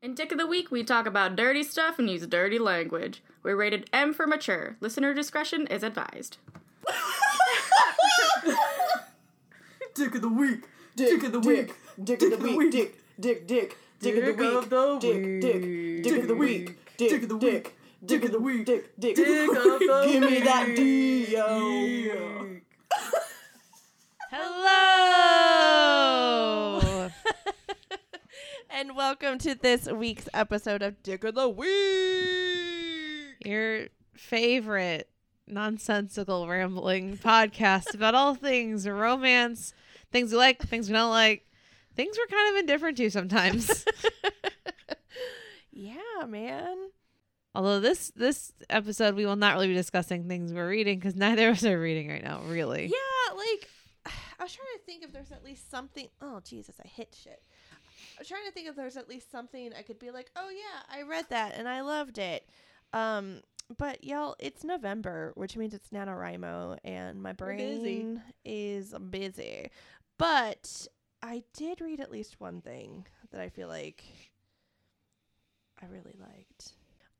In Dick of the Week, we talk about dirty stuff and use dirty language. We're rated M for mature. Listener discretion is advised. Dick of the week. Dick, Dick of the dick, week. Dick of the week. Dick, dick, dick. Dick of the week. the Dick, dick. Dick of the week. Dick, Dick of the Week. dick. week. Dick of the week. Dick, dick. Dick of the Give me that week. D, yo. Hello! And welcome to this week's episode of Dick of the Week. your favorite nonsensical rambling podcast about all things romance, things we like, things we don't like, things we're kind of indifferent to sometimes. Yeah, man. Although this this episode we will not really be discussing things we're reading because neither of us are reading right now, really. Yeah, like I was trying to think if there's at least something. Oh Jesus, I hit shit. I was trying to think if there's at least something I could be like, oh yeah, I read that and I loved it. Um, but y'all, it's November, which means it's NaNoWriMo, and my We're busy. brain is busy. But I did read at least one thing that I feel like I really liked.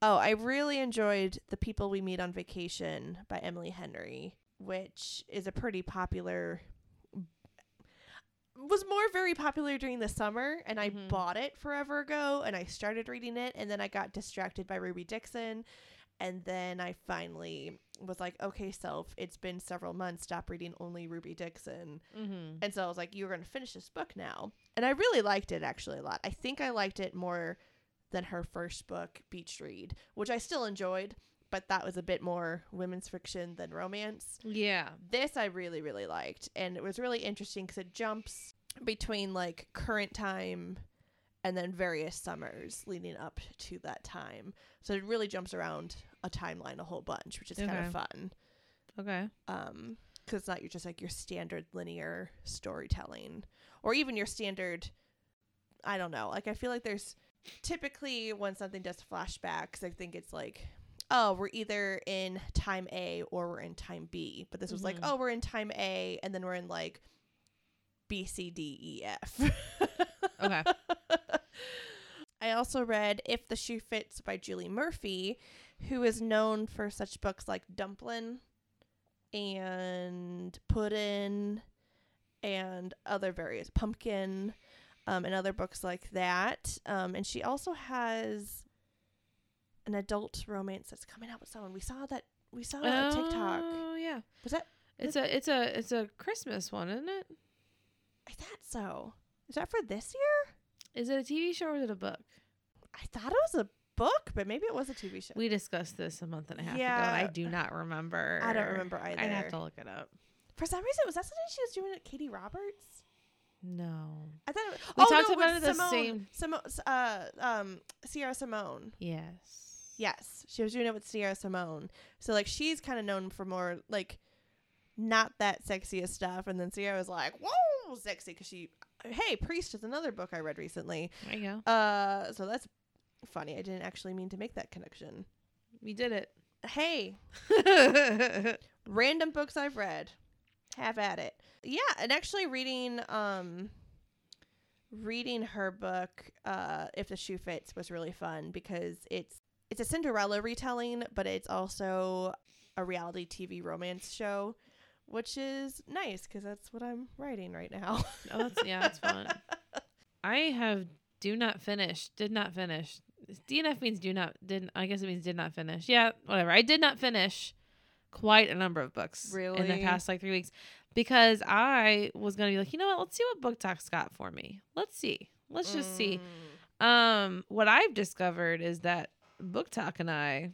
Oh, I really enjoyed The People We Meet on Vacation by Emily Henry, which is a pretty popular was more very popular during the summer and I Mhm. bought it forever ago and I started reading it and then I got distracted by Ruby Dixon and then I finally was like, okay, self, it's been several months. Stop reading only Ruby Dixon. Mm-hmm. And so I was like, you're going to finish this book now. And I really liked it actually a lot. I think I liked it more than her first book, Beach Read, which I still enjoyed, but that was a bit more women's fiction than romance. Yeah. This I really, really liked. And it was really interesting because it jumps between like current time and then various summers leading up to that time. So it really jumps around a timeline a whole bunch, which is kind of fun Okay. um because it's not your just like your standard linear storytelling or even your standard i don't know like i feel like there's typically when something does flashbacks i think it's like oh we're either in time a or we're in time b but this was like Mhm. oh we're in time a and then we're in like b c d e f Okay. I also read If the Shoe Fits by Julie Murphy, who is known for such books like Dumplin' and Puddin' and other various Pumpkin um, and other books like that. Um, and she also has an adult romance that's coming out with someone. We saw that. We saw that on TikTok. Oh yeah. Was that? It's a it's a it's a Christmas one, isn't it? I thought so. Is that for this year? Is it a TV show or is it a book? I thought it was a book, but maybe it was a TV show. We discussed this a month and a half ago, Yeah. and I do not remember. I don't remember either. I'd have to look it up. For some reason, was that something she was doing at Katie Roberts? No. I thought it We oh, talked no, about it the Simone, same- Simone, uh, um, Sierra Simone. Yes. Yes, she was doing it with Sierra Simone. So like she's kind of known for more like not that sexiest stuff, and then Sierra was like, "Whoa, sexy!" Because she, hey, Priest is another book I read recently. There you go. Uh, so that's funny. I didn't actually mean to make that connection. We did it. Hey, random books I've read. Have at it. Yeah, and actually reading um reading her book uh If the Shoe Fits was really fun because it's it's a Cinderella retelling, but it's also a reality TV romance show, which is nice cuz that's what I'm writing right now. Oh, that's yeah, that's fun. I have do not finish. Did not finish. DNF means do not. Didn't. I guess it means did not finish. Yeah, whatever. I did not finish quite a number of books in the past like three weeks because I was gonna be like, you know what? Let's see what BookTok's got for me. Let's see. Let's just see. Mm. Um, what I've discovered is that BookTok and I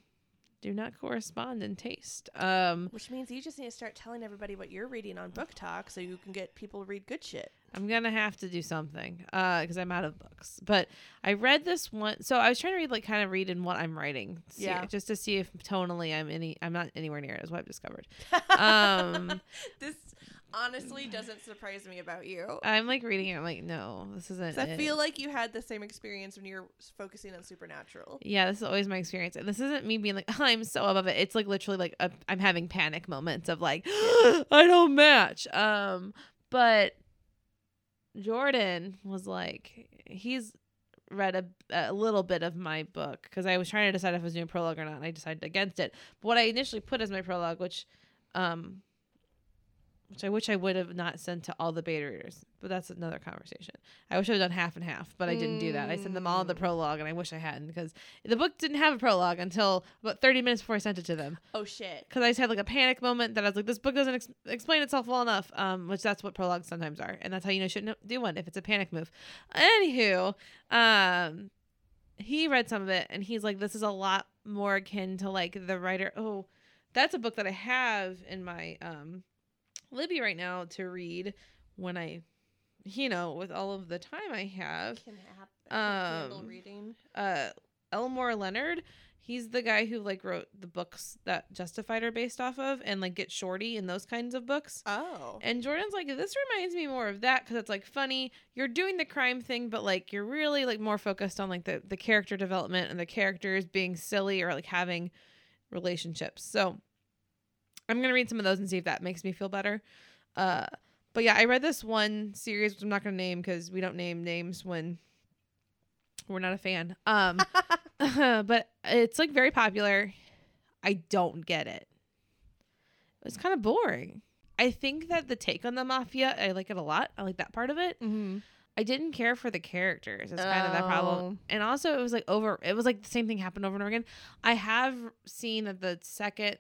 do not correspond in taste. Um, Which means you just need to start telling everybody what you're reading on BookTok so you can get people to read good shit. I'm gonna have to do something uh because I'm out of books. But I read this one, so I was trying to read like kind of read in what I'm writing, see- Yeah. just to see if tonally I'm any I'm not anywhere near it. Is what I've discovered. Um, this honestly doesn't surprise me about you. I'm like reading it. I'm like, no, this isn't. 'Cause I it. feel like you had the same experience when you're focusing on Supernatural. Yeah, this is always my experience. And this isn't me being like, I'm so above it. It's like literally like a, I'm having panic moments of like, I don't match. Um, but Jordan was like, he's read a, a little bit of my book because I was trying to decide if I was doing prologue or not. And I decided against it. But what I initially put as my prologue, which, um, which I wish I would have not sent to all the beta readers, but that's another conversation. I wish I had done half and half, but I didn't do that. I sent them all the Mm. prologue, and I wish I hadn't because the book didn't have a prologue until about 30 minutes before I sent it to them. Oh shit. Because I just had like a panic moment that I was like, this book doesn't ex- explain itself well enough, um, which that's what prologues sometimes are. And that's how you know you shouldn't do one if it's a panic move. Anywho, um, he read some of it and he's like, this is a lot more akin to like the writer. Oh, that's a book that I have in my um, Libby right now to read when I, you know, with all of the time I have. Can happen. Um, reading. uh Elmore Leonard. He's the guy who like wrote the books that Justified are based off of and like Get Shorty and those kinds of books. Oh. And Jordan's like, this reminds me more of that because it's like funny. You're doing the crime thing, but like you're really like more focused on like the the character development and the characters being silly or like having relationships. So I'm gonna read some of those and see if that makes me feel better. Uh, but yeah, I read this one series which I'm not gonna name because we don't name names when we're not a fan. Um, but it's like very popular. I don't get it. It's kind of boring. I think that the take on the mafia, I like it a lot. I like that part of it. Mm-hmm. I didn't care for the characters. It's kind of that Oh. problem. And also, it was like over. It was like the same thing happened over and over again. I have seen that the second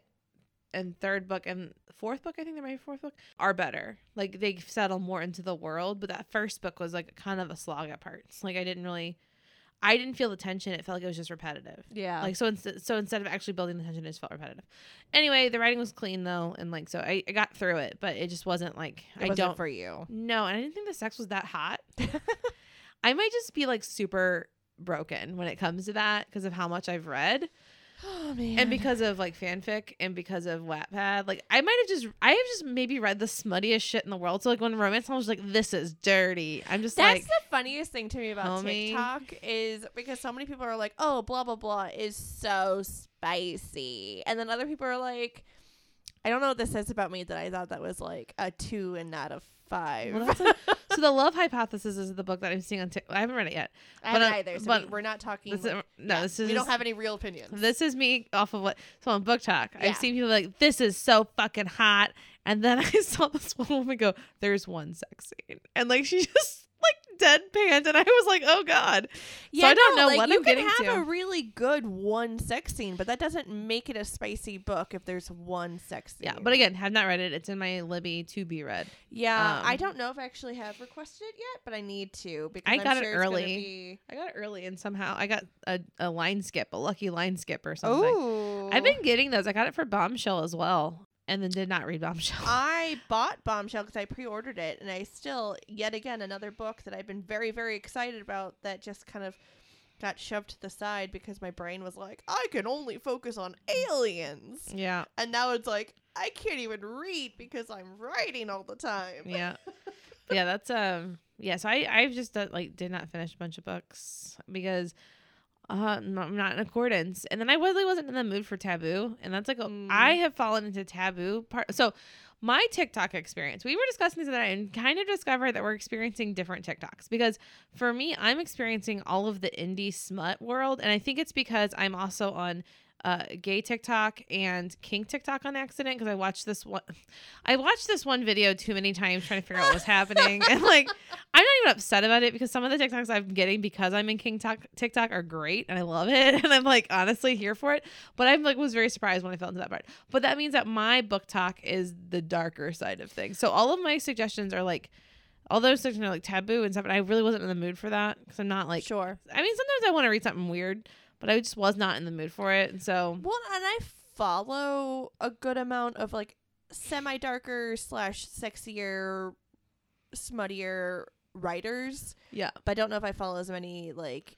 and third book and fourth book, I think there might be fourth book, are better. Like they settle more into the world. But that first book was like kind of a slog at parts. Like I didn't really, I didn't feel the tension. It felt like it was just repetitive. Yeah. Like so instead so instead of actually building the tension, it just felt repetitive. Anyway, the writing was clean though, and like so I, I got through it, but it just wasn't like it I wasn't don't for you. no, and I didn't think the sex was that hot. I might just be like super broken when it comes to that because of how much I've read Oh man. and because of like fanfic and because of Wattpad. Like I might have just I have just maybe read the smuttiest shit in the world. So like when romance novels like this is dirty, I'm just That's like the funniest thing to me about homie. TikTok is because so many people are like, "Oh, blah blah blah is so spicy," and then other people are like, "I don't know what this says about me that I thought that was like a two and not a five. Well, like- so the love hypothesis is the book that I'm seeing on TikTok. I haven't read it yet. I but, haven't uh, either, so but we, we're not talking. This is, like- no, yeah, this is we don't have any real opinions. This is me off of what so on BookTok. Yeah. I've seen people like this is so fucking hot, and then I saw this one woman go, "There's one sex scene," and like she just deadpanned, and I was like, "Oh god." yeah, I don't no, know like, what you I'm can have to. a really good one sex scene, but that doesn't make it a spicy book if there's one sex scene. Yeah, but again, have not read it. It's in my Libby to be read. yeah, I um, don't know if I actually have requested it yet, but I need to because I I'm got it sure it's early. be- I got it early, and somehow I got a, a line skip, a lucky line skip or something. Oh, I've been getting those. I got it for Bombshell as well, and then did not read Bombshell. I bought Bombshell because I pre-ordered it, and I still, yet again, another book that I've been very, very excited about that just kind of got shoved to the side because my brain was like, I can only focus on aliens, yeah, and now it's like I can't even read because I'm writing all the time. yeah, yeah. That's um, yeah. So I I've just uh, like did not finish a bunch of books because. Uh, I'm not- I'm not in accordance, and then I really wasn't in the mood for taboo, and that's like Mm. I have fallen into taboo part. So, my TikTok experience, we were discussing this today, and kind of discovered that we're experiencing different TikToks because for me, I'm experiencing all of the indie smut world, and I think it's because I'm also on uh, gay TikTok and kink TikTok on accident because I watched this one. I watched this one video too many times trying to figure out what was happening, and like I'm not even upset about it because some of the TikToks I'm getting because I'm in kink TikTok are great and I love it, and I'm like honestly here for it. But I'm like was very surprised when I fell into that part. But that means that my BookTok is the darker side of things. So all of my suggestions are like. All those suggestions are like taboo and stuff, and I really wasn't in the mood for that because I'm not like sure. I mean, sometimes I want to read something weird, but I just was not in the mood for it. And so, Well, and I follow a good amount of like semi darker slash sexier, smuttier writers. yeah. but I don't know if I follow as many like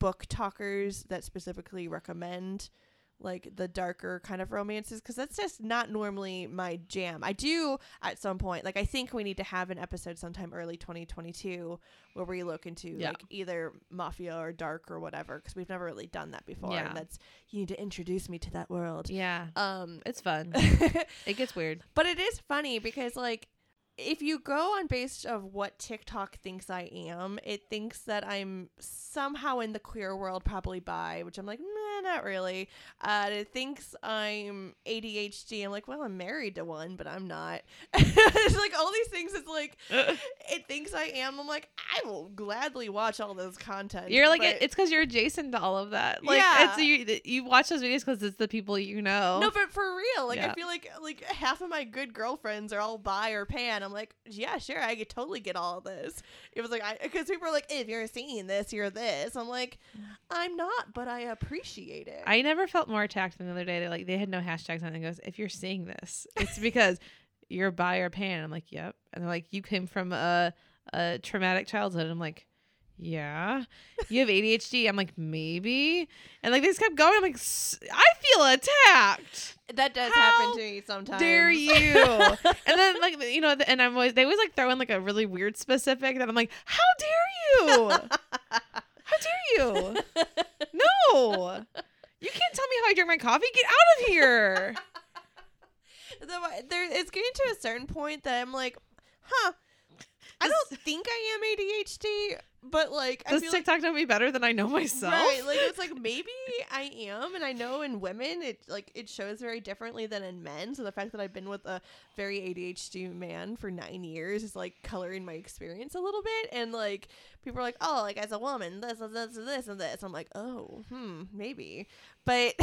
BookTokers that specifically recommend like the darker kind of romances because that's just not normally my jam. I do at some point, like I think we need to have an episode sometime early 2022 where we look into Yeah. like either mafia or dark or whatever because we've never really done that before. Yeah. And that's you need to introduce me to that world. Yeah. Um, It's fun. It gets weird. but it is funny because like if you go on based of what TikTok thinks I am, it thinks that I'm somehow in the queer world, probably bi, which I'm like, nah, not really. Uh, it thinks I'm ADHD. I'm like, well, I'm married to one, but I'm not. it's like all these things. It's like it thinks I am. I'm like, I will gladly watch all this content. You're like but- it's because you're adjacent to all of that. Like Yeah. it's you you watch those videos because it's the people you know. No, but for real, like I feel like like half of my good girlfriends are all bi or pan. I'm like, yeah, sure, I could totally get all this. It was like I because people are like, if you're seeing this, you're this. I'm like, I'm not, but I appreciate it. I never felt more attacked than the other day. They like they had no hashtags on it. It goes, if you're seeing this, it's because you're bi or pan. I'm like, yep. And they're like, you came from a a traumatic childhood. I'm like, yeah. You have ADHD. I'm like, maybe. And like they just kept going. I'm like, "S- I feel attacked. that does How happen to me sometimes. Dare you? and then like you know, and I'm always they always like throw in like a really weird specific that I'm like, how dare you? How dare you? No. You can't tell me how I drink my coffee. Get out of here. There, it's getting to a certain point that I'm like, huh. I don't think I am ADHD, but like I Does feel like TikTok know me better than I know myself? Right, like it's like maybe I am, and I know in women it like it shows very differently than in men. So the fact that I've been with a very ADHD man for nine years is like coloring my experience a little bit. And like people are like, oh, like as a woman, this and this and this and this. I'm like, oh, hmm, maybe, but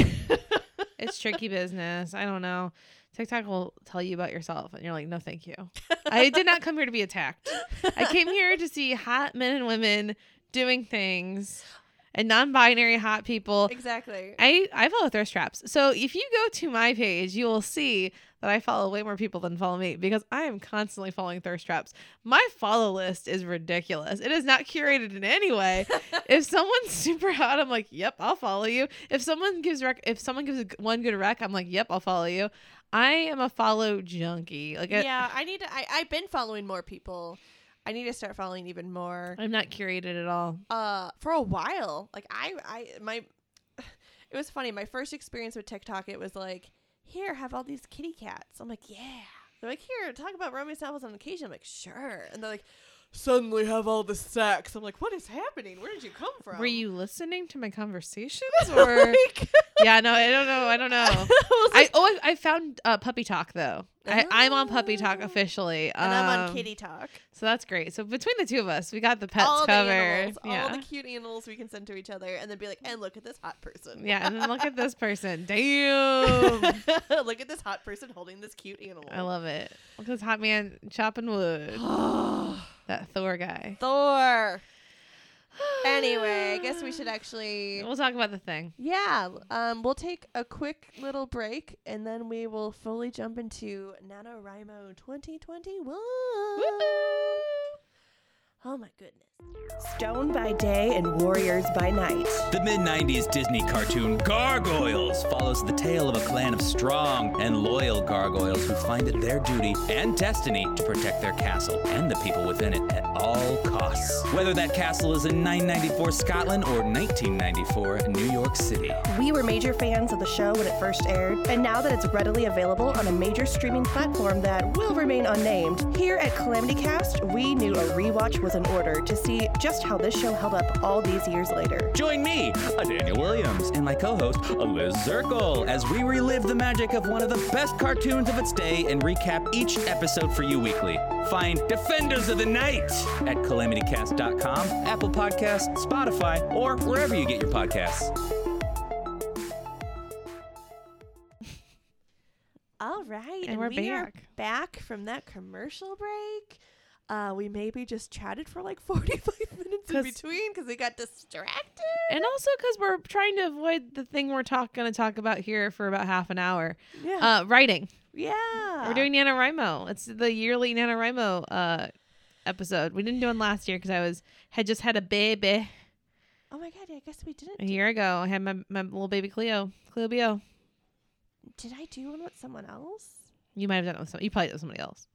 It's tricky business. I don't know. TikTok will tell you about yourself, and you're like, no, thank you. I did not come here to be attacked. I came here to see hot men and women doing things and non-binary hot people. exactly. I I follow thirst traps. So if you go to my page, you will see that I follow way more people than follow me because I am constantly following thirst traps. My follow list is ridiculous. It is not curated in any way. if someone's super hot, I'm like, "Yep, I'll follow you." If someone gives rec- if someone gives one good rec, I'm like, "Yep, I'll follow you." I am a follow junkie. Like I, yeah, I need to. I, I've been following more people. I need to start following even more. I'm not curated at all. uh for a while like i i my it was funny my first experience with tiktok it was like here have all these kitty cats i'm like yeah they're like here talk about romance novels on occasion i'm like sure and they're like suddenly have all the sex i'm like what is happening where did you come from Were you listening to my conversations or like, Yeah, no, I don't know. I don't know. I was I oh I, I found uh, PuppyTok though. I, I'm on PuppyTok Oh. officially, and i'm on um, KittyTok So that's great. So between the two of us, we got the pets all the covered. animals yeah. all the cute animals we can send to each other and then be like and look at this hot person yeah, and then look at this person. Damn. look at this hot person holding this cute animal I love it. Look at this hot man chopping wood. that Thor guy. Thor. Anyway, I guess we should actually. We'll talk about the thing. Yeah, um, we'll take a quick little break and then we will fully jump into NaNoWriMo 2021. Oh my goodness. Stone by day and warriors by night. The mid 90s Disney cartoon Gargoyles follows the tale of a clan of strong and loyal gargoyles who find it their duty and destiny to protect their castle and the people within it at all costs. Whether that castle is in 994 Scotland or 1994 New York City. We were major fans of the show when it first aired, and now that it's readily available on a major streaming platform that will remain unnamed, here at Calamity Cast, we knew a rewatch was in order to see just how this show held up all these years later. Join me, a Daniel Williams, and my co host, Liz Zirkle, as we relive the magic of one of the best cartoons of its day and recap each episode for you weekly. Find Defenders of the Night at calamitycast.com, Apple Podcasts, Spotify, or wherever you get your podcasts. All right. And we're we are back. back from that commercial break. Uh, we maybe just chatted for like 45 minutes in 'Cause- between because we got distracted. And also because we're trying to avoid the thing we're talk going to talk about here for about half an hour. Yeah. Uh, writing. yeah. We're doing NaNoWriMo. It's the yearly NaNoWriMo uh, episode. We didn't do one last year because I was had just had a baby Oh my god, I guess we didn't. a do- year ago. I had my, my little baby Cleo. Cleo Bo. Did I do one with someone else? You might have done it with some. You probably did it with somebody else.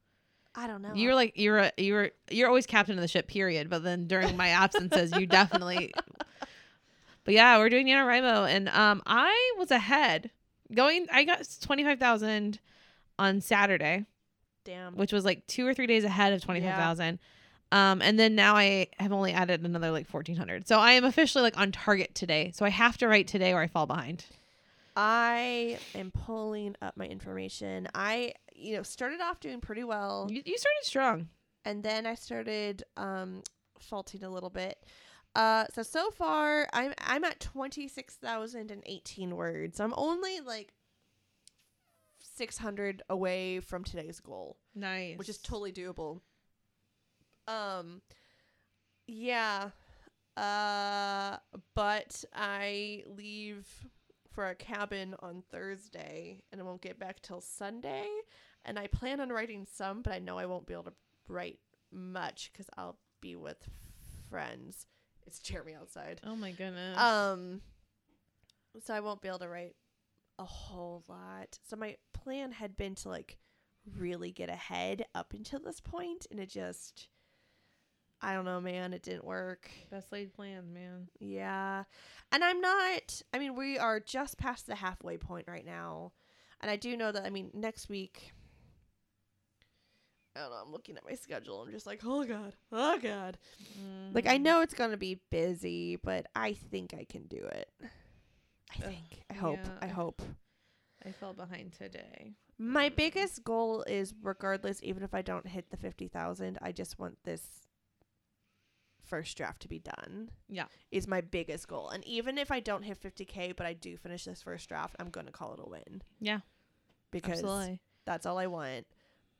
I don't know. You were like you were you were you're always captain of the ship. Period. But then during my absences, you definitely. But yeah, we're doing NaNoWriMo, and um, I was ahead. Going, I got twenty five thousand on Saturday, Damn. which was like two or three days ahead of 25,000. Um, and then now I have only added another like 1400. So I am officially like on target today. So I have to write today or I fall behind. I am pulling up my information. I, you know, started off doing pretty well, You, you started strong. and then I started um faulting a little bit. Uh, so so far I'm I'm at twenty six thousand and eighteen words. I'm only like six hundred away from today's goal. Nice. which is totally doable. Um, yeah, uh, but I leave for a cabin on Thursday, and I won't get back till Sunday. And I plan on writing some, but I know I won't be able to write much because I'll be with friends. It's Jeremy outside. Oh my goodness. Um, so I won't be able to write a whole lot. So my plan had been to like really get ahead up until this point, and it just, I don't know, man, it didn't work. Best laid plans, man. Yeah, and I'm not. I mean, we are just past the halfway point right now, and I do know that. I mean, next week. I don't know. I'm looking at my schedule. I'm just like, oh god, oh god. Like I mm. know it's gonna be busy, but I think I can do it. I think. I hope. yeah, I hope. I fell behind today. My biggest goal is regardless, even if I don't hit the fifty thousand, I just want this first draft to be done. Yeah. Is my biggest goal. And even if I don't hit fifty K but I do finish this first draft, I'm gonna call it a win. Yeah. Because Absolutely. that's all I want.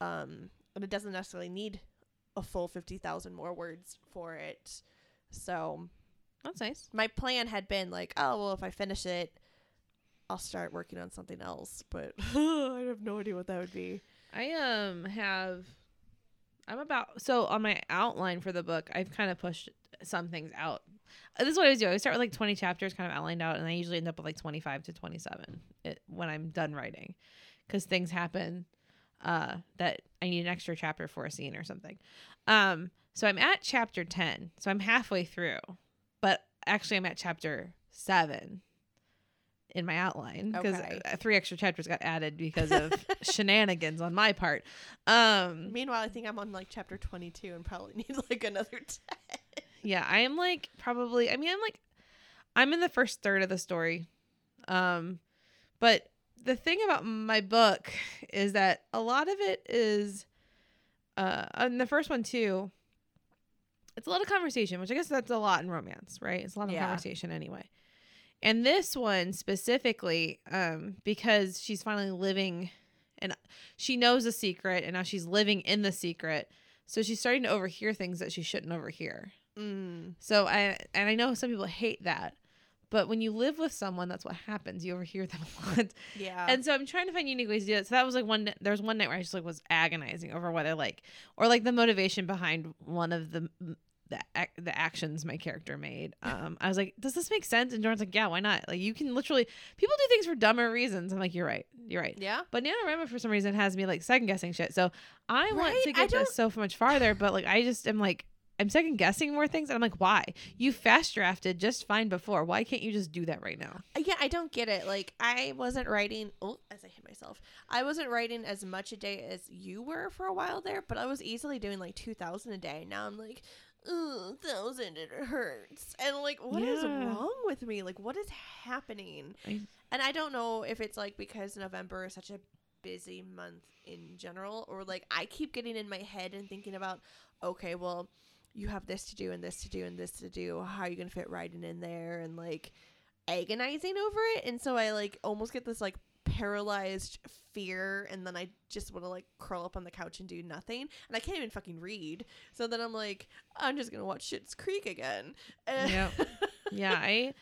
Um and it doesn't necessarily need a full fifty thousand more words for it. So That's nice. my plan had been like, oh well, if I finish it, I'll start working on something else. But I have no idea what that would be. I um have I'm about so on my outline for the book, I've kind of pushed some things out. This is what I always do. I always start with like 20 chapters kind of outlined out and I usually end up with like 25 to 27 it, when I'm done writing cuz things happen uh that I need an extra chapter for a scene or something. Um so I'm at chapter 10. So I'm halfway through. But actually I'm at chapter 7 in my outline because Okay. three extra chapters got added because of shenanigans on my part. Um, Meanwhile, I think I'm on like chapter 22 and probably need like another 10. yeah, I am like probably. I mean, I'm like, I'm in the first third of the story. Um, but the thing about my book is that a lot of it is, uh, and the first one too. It's a lot of conversation, which I guess that's a lot in romance, right? It's a lot of Yeah. conversation anyway. And this one specifically, um, because she's finally living and she knows a secret and now she's living in the secret. So she's starting to overhear things that she shouldn't overhear. Mm. So I and I know some people hate that. But when you live with someone, that's what happens. You overhear them a lot. Yeah. And so I'm trying to find unique ways to do it. So that was like one. There was one night where I just like was agonizing over whether like or like the motivation behind one of the the ac- the actions my character made. Um, I was like, does this make sense? And Jordan's like, yeah, why not? Like you can literally people do things for dumber reasons. I'm like, you're right, you're right. yeah. But NaNoWriMo for some reason has me like second guessing shit. So I want Right? to get this so much farther, but like I just am like I'm second guessing more things, and I'm like, why? You fast drafted just fine before. Why can't you just do that right now? Uh, Yeah, I don't get it. Like, I wasn't writing. Oh, as I hit myself, I wasn't writing as much a day as you were for a while there, but I was easily doing like two thousand a day. Now I'm like, oh, thousand, it hurts, and like, what is Yeah. wrong with me? Like, what is happening? I- and I don't know if it's like because November is such a busy month in general, or like I keep getting in my head and thinking about, okay, well, you have this to do and this to do and this to do. How are you gonna fit writing in there? And like agonizing over it and so i like almost get this like paralyzed fear and then i just want to like curl up on the couch and do nothing and i can't even fucking read so then i'm like i'm just gonna watch Schitt's Creek again And- Yep. yeah, I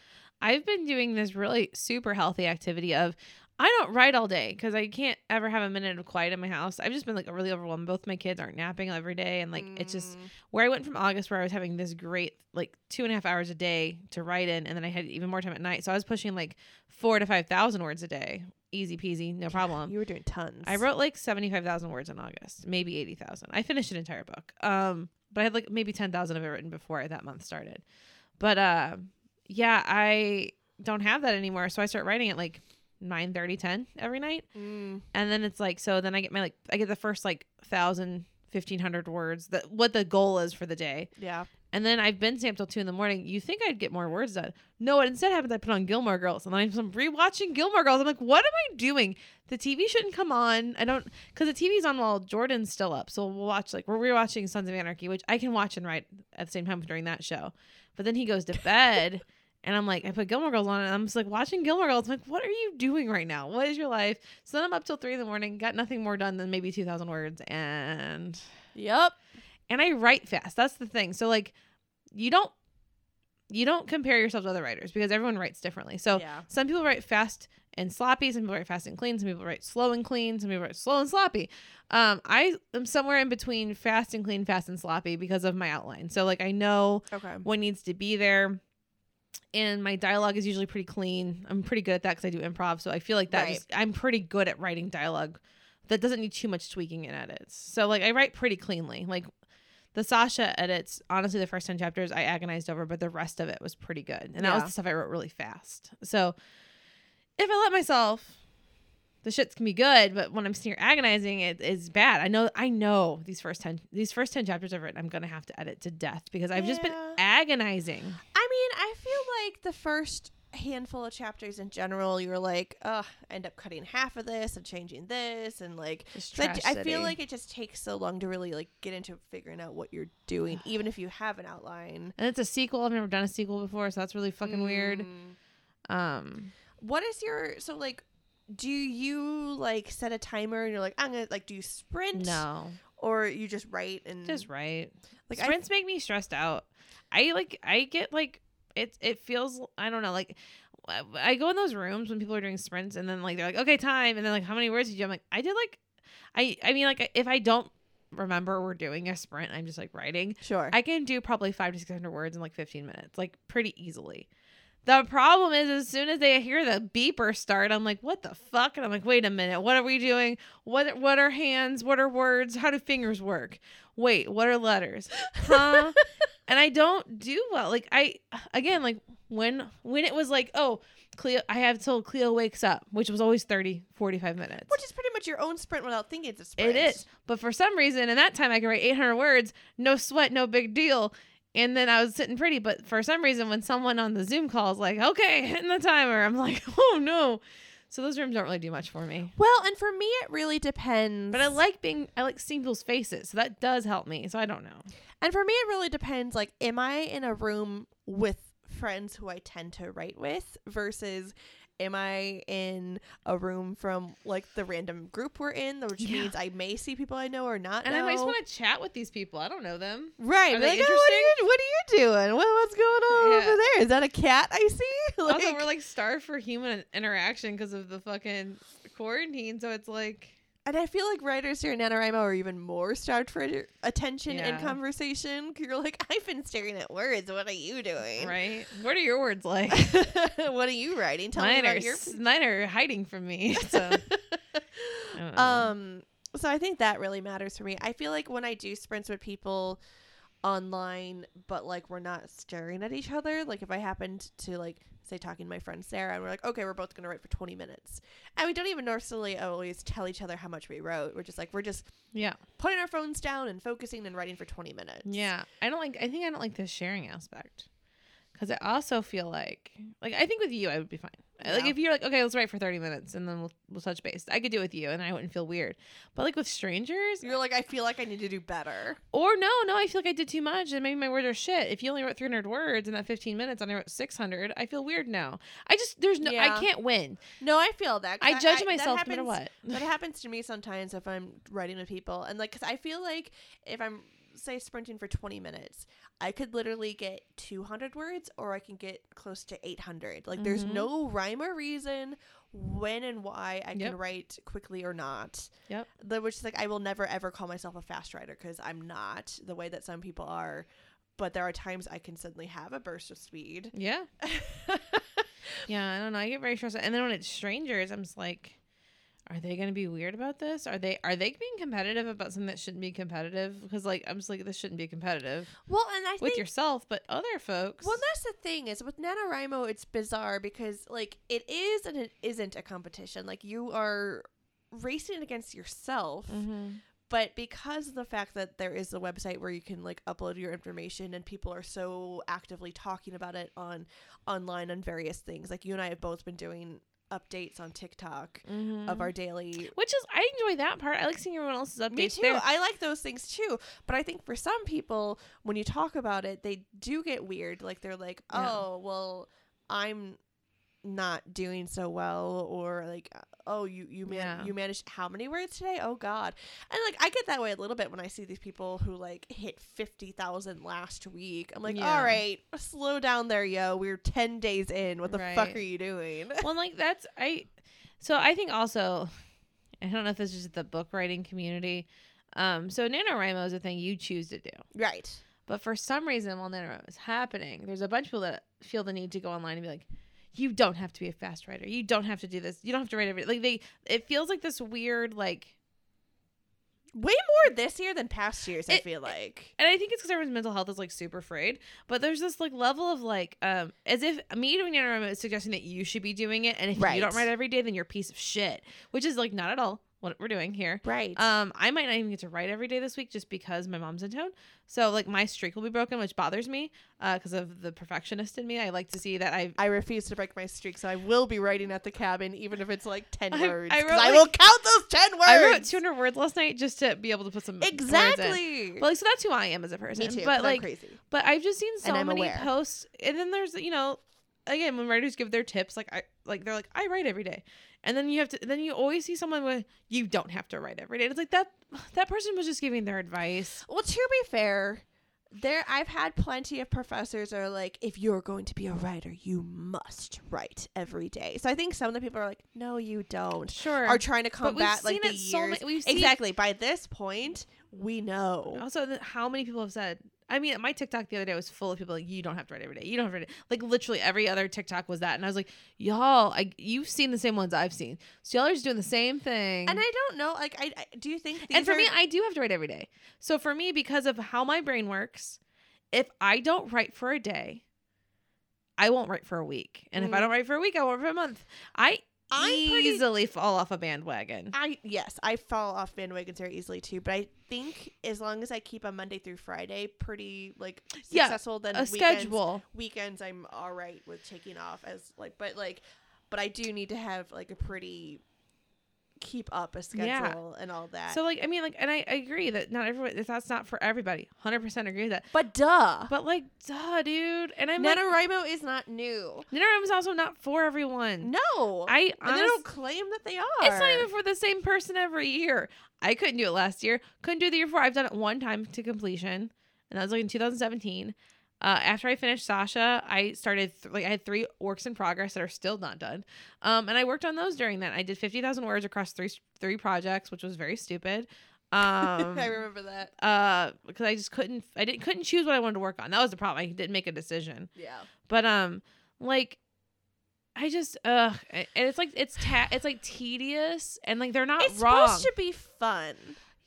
I've been doing this really super healthy activity of I don't write all day because I can't ever have a minute of quiet in my house. I've just been like really overwhelmed. Both my kids aren't napping every day, and like it's just Mm, where I went from August, where I was having this great like two and a half hours a day to write in, and then I had even more time at night. So I was pushing like four to five thousand words a day, easy peasy, no problem. you were doing tons I wrote like seventy five thousand words in August, maybe eighty thousand. I finished an entire book, um, but I had like maybe ten thousand of it written before that month started. But uh, yeah, I don't have that anymore, so I start writing at like 9 30, 10 every night Mm, and then it's like so then i get my like i get the first like thousand, fifteen hundred words. That what the goal is for the day. Yeah. And then I've been staying up till two in the morning. You think I'd get more words done? No, what instead happens? I put on Gilmore Girls, and then I'm I'm rewatching Gilmore Girls. I'm like, what am I doing? The TV shouldn't come on. I don't because the TV's on while Jordan's still up. So we'll watch like we're rewatching Sons of Anarchy, which I can watch and write at the same time during that show. But then he goes to bed. And I'm like, I put Gilmore Girls on, and I'm just like watching Gilmore Girls. I'm like, what are you doing right now? What is your life? So then I'm up till three in the morning, got nothing more done than maybe two thousand words, and Yep. and I write fast. That's the thing. So like you don't you don't compare yourself to other writers because everyone writes differently. So Yeah. some people write fast and sloppy, some people write fast and clean, some people write slow and clean, some people write slow and sloppy. Um I am somewhere in between fast and clean, fast and sloppy because of my outline. So like I know Okay. what needs to be there. And my dialogue is usually pretty clean. I'm pretty good at that because I do improv. So I feel like that Right. just, I'm pretty good at writing dialogue that doesn't need too much tweaking in edits. So like I write pretty cleanly. Like the Sasha edits, honestly, the first 10 chapters I agonized over, but the rest of it was pretty good. And that was the stuff I wrote really fast. So if I let myself, the shits can be good, but when I'm sitting here agonizing, it is bad. I know, I know these first 10, these first 10 chapters I've written, I'm going to have to edit to death because I've just been agonizing. I mean, I feel like the first handful of chapters in general, you're like, oh, I end up cutting half of this and changing this, and like, I, I feel like it just takes so long to really like get into figuring out what you're doing, even if you have an outline. And it's a sequel. I've never done a sequel before, so that's really fucking weird. Mm. Um, What is your so like? Do you like set a timer and you're like, I'm gonna like do you sprint? no, Or you just write and just write. like I Sprints make me stressed out. I like. I get like it. It feels. I don't know. Like I- go in those rooms when people are doing sprints, and then like they're like, okay, time, and then like, how many words did you? do? I'm like, I did like, I. I mean, like if I don't remember we're doing a sprint, I'm just like writing. sure. I can do probably five to six hundred words in like fifteen minutes, like pretty easily. The problem is, as soon as they hear the beeper start, I'm like, "What the fuck?" And I'm like, "Wait a minute, what are we doing? What what are hands? What are words? How do fingers work? Wait, what are letters? Huh?" And I don't do well. Like I again, like when when it was like, "Oh, Cleo," I have till Cleo wakes up, which was always 30, 45 minutes. Which is pretty much your own sprint without thinking it's a sprint. It is. But for some reason, in that time, I could write 800 words, no sweat, no big deal. And then I was sitting pretty. But for some reason, when someone on the Zoom call is like, okay, hitting the timer, I'm like, oh no. So those rooms don't really do much for me. Well, and for me, it really depends. But I like being, I like seeing people's faces. So that does help me. So I don't know. And for me, it really depends. Like, am I in a room with friends who I tend to write with versus am I in a room from like the random group we're in, which Yeah. means I may see people I know or not And know. I just want to chat with these people. I don't know them. right. Are they like, "Oh, what, are you, what are you doing? What, what's going on Yeah. over there? Is that a cat I see? like, also, we're like starved for human interaction because of the fucking quarantine. So it's like, and I feel like writers here in NaNoWriMo are even more starved for attention and Yeah. conversation. 'cause You're like, I've been staring at words. What are you doing? right? What are your words like? what are you writing? Tell me mine, are, about your mine are hiding from me. So. I don't know. um so i think that really matters for me i feel like when i do sprints with people online but like we're not staring at each other like if i happened to like say talking to my friend sarah and we're like okay we're both gonna write for 20 minutes and we don't even necessarily always tell each other how much we wrote we're just like we're just yeah, putting our phones down and focusing and writing for 20 minutes yeah. I don't like. I think I don't like the sharing aspect because I also feel like, like I think with you I would be fine. Like if you're like, okay, let's write for thirty minutes and then we'll we'll touch base. I could do it with you and I wouldn't feel weird. But like with strangers, you're like i feel like i need to do better or no, no, I feel like I did too much and maybe my words are shit. If you only wrote three hundred words in that fifteen minutes and I wrote six hundred, I feel weird now. I just there's no, Yeah. I can't win. no i feel that. I judge that myself no matter what. that happens to me sometimes if I'm writing with people, and like, cause I feel like if I'm say sprinting for 20 minutes, I could literally get 200 words, or I can get close to 800. Like, there's Mhm. no rhyme or reason when and why I Yep. can write quickly or not. Yep. The, which is like I will never ever call myself a fast writer because I'm not the way that some people are. But there are times I can suddenly have a burst of speed. Yeah. Yeah, I don't know. I get very stressed, and then when it's strangers, I'm just like, are they going to be weird about this? Are they are they being competitive about something that shouldn't be competitive? Because like I'm just like this shouldn't be competitive well, and I with think yourself, but other folks. Well, that's the thing is with NaNoWriMo, it's bizarre because like it is and it isn't a competition. Like you are racing against yourself, Mhm. but because of the fact that there is a website where you can like upload your information and people are so actively talking about it on online on various things like you and i have both been doing updates on tiktok of our mm-hmm. daily Which is, I enjoy that part. I like seeing everyone else's updates. me too. I like those things too. But I think for some people, when you talk about it, they do get weird. Like they're like, Yeah. "Oh, well, I'm not doing so well," or like, "Oh, you you man- Yeah. you managed how many words today? Oh God!" And like I get that way a little bit when I see these people who like hit fifty thousand last week. I'm like, Yeah. "All right, slow down there, yo. We're ten days in. What the fuck are you doing?" well, like that's I. So I think also, I don't know if this is just the book writing community. Um, so NaNoWriMo is a thing you choose to do. right. But for some reason, while NaNoWriMo is happening, there's a bunch of people that feel the need to go online and be like, you don't have to be a fast writer. You don't have to do this. You don't have to write every like they. It feels like this weird like, Way more this year than past years. I feel like. and I think it's because everyone's mental health is like super frayed. But there's this like level of like, um, as if me doing NaNoWriMo is suggesting that you should be doing it, and if you don't write every day, then you're a piece of shit. Which is like not at all what we're doing here. Right. Um, I might not even get to write every day this week just because my mom's in town. So like my streak will be broken, which bothers me, uh, because of the perfectionist in me. I like to see that I. I refuse to break my streak, so I will be writing at the cabin, even if it's like ten I- words. I wrote, I will count those ten words. I wrote 200 words last night just to be able to put some exactly. But like, so that's who I am as a person. Me too. But I'm like, crazy. but I've just seen so many aware. posts, and then there's you know, again when writers give their tips, like I like they're like I write every day, and then you have to then you always see someone with you don't have to write every day. It's like that that person was just giving their advice. Well, to be fair, there I've had plenty of professors that are like, if you're going to be a writer, you must write every day. So I think some of the people are like, no, you don't. Sure. Are trying to combat like seen the it so years. ma- exactly. By this point, we know. Also, how many people have said? I mean, my TikTok the other day was full of people like, "You don't have to write every day. You don't have to write." It. Like literally every other TikTok was that, and I was like, "Y'all, I, you've seen the same ones I've seen, so y'all are just doing the same thing." And I don't know. Like, I, I do you think? and for are- me, I do have to write every day. So for me, because of how my brain works, if I don't write for a day, I won't write for a week, and if I Mm. don't write for a week, I won't for a month. I Pretty- easily fall off a bandwagon. I yes, I fall off bandwagons very easily too. But I think as long as I keep a Monday through Friday pretty like Yeah, successful, then a weekends, schedule. Weekends I'm all right with taking off as like, but like, but I do need to have like a pretty keep up a Yeah. schedule and all that. So like, I mean, like, and I, I agree that not everyone that that's not for everybody. Hundred percent agree with that. but duh, But like, duh, dude. And I'm like, NaNoWriMo is not new. NaNoWriMo is also not for everyone. No, I and they don't claim that they are. It's not even for the same person every year. I couldn't do it last year. Couldn't do it the year before. I've done it one time to completion, and that was like in 2017. Uh, after I finished Sasha, I started th- like I had three works in progress that are still not done, um, and I worked on those during that. I did 50,000 words across three three projects, which was very stupid. Um, I remember that. uh, because I just couldn't I didn't couldn't choose what I wanted to work on. That was the problem. I didn't make a decision. Yeah. But um, like, I just uh, and it's like it's ta- it's like tedious and like they're not It's wrong. supposed to be fun.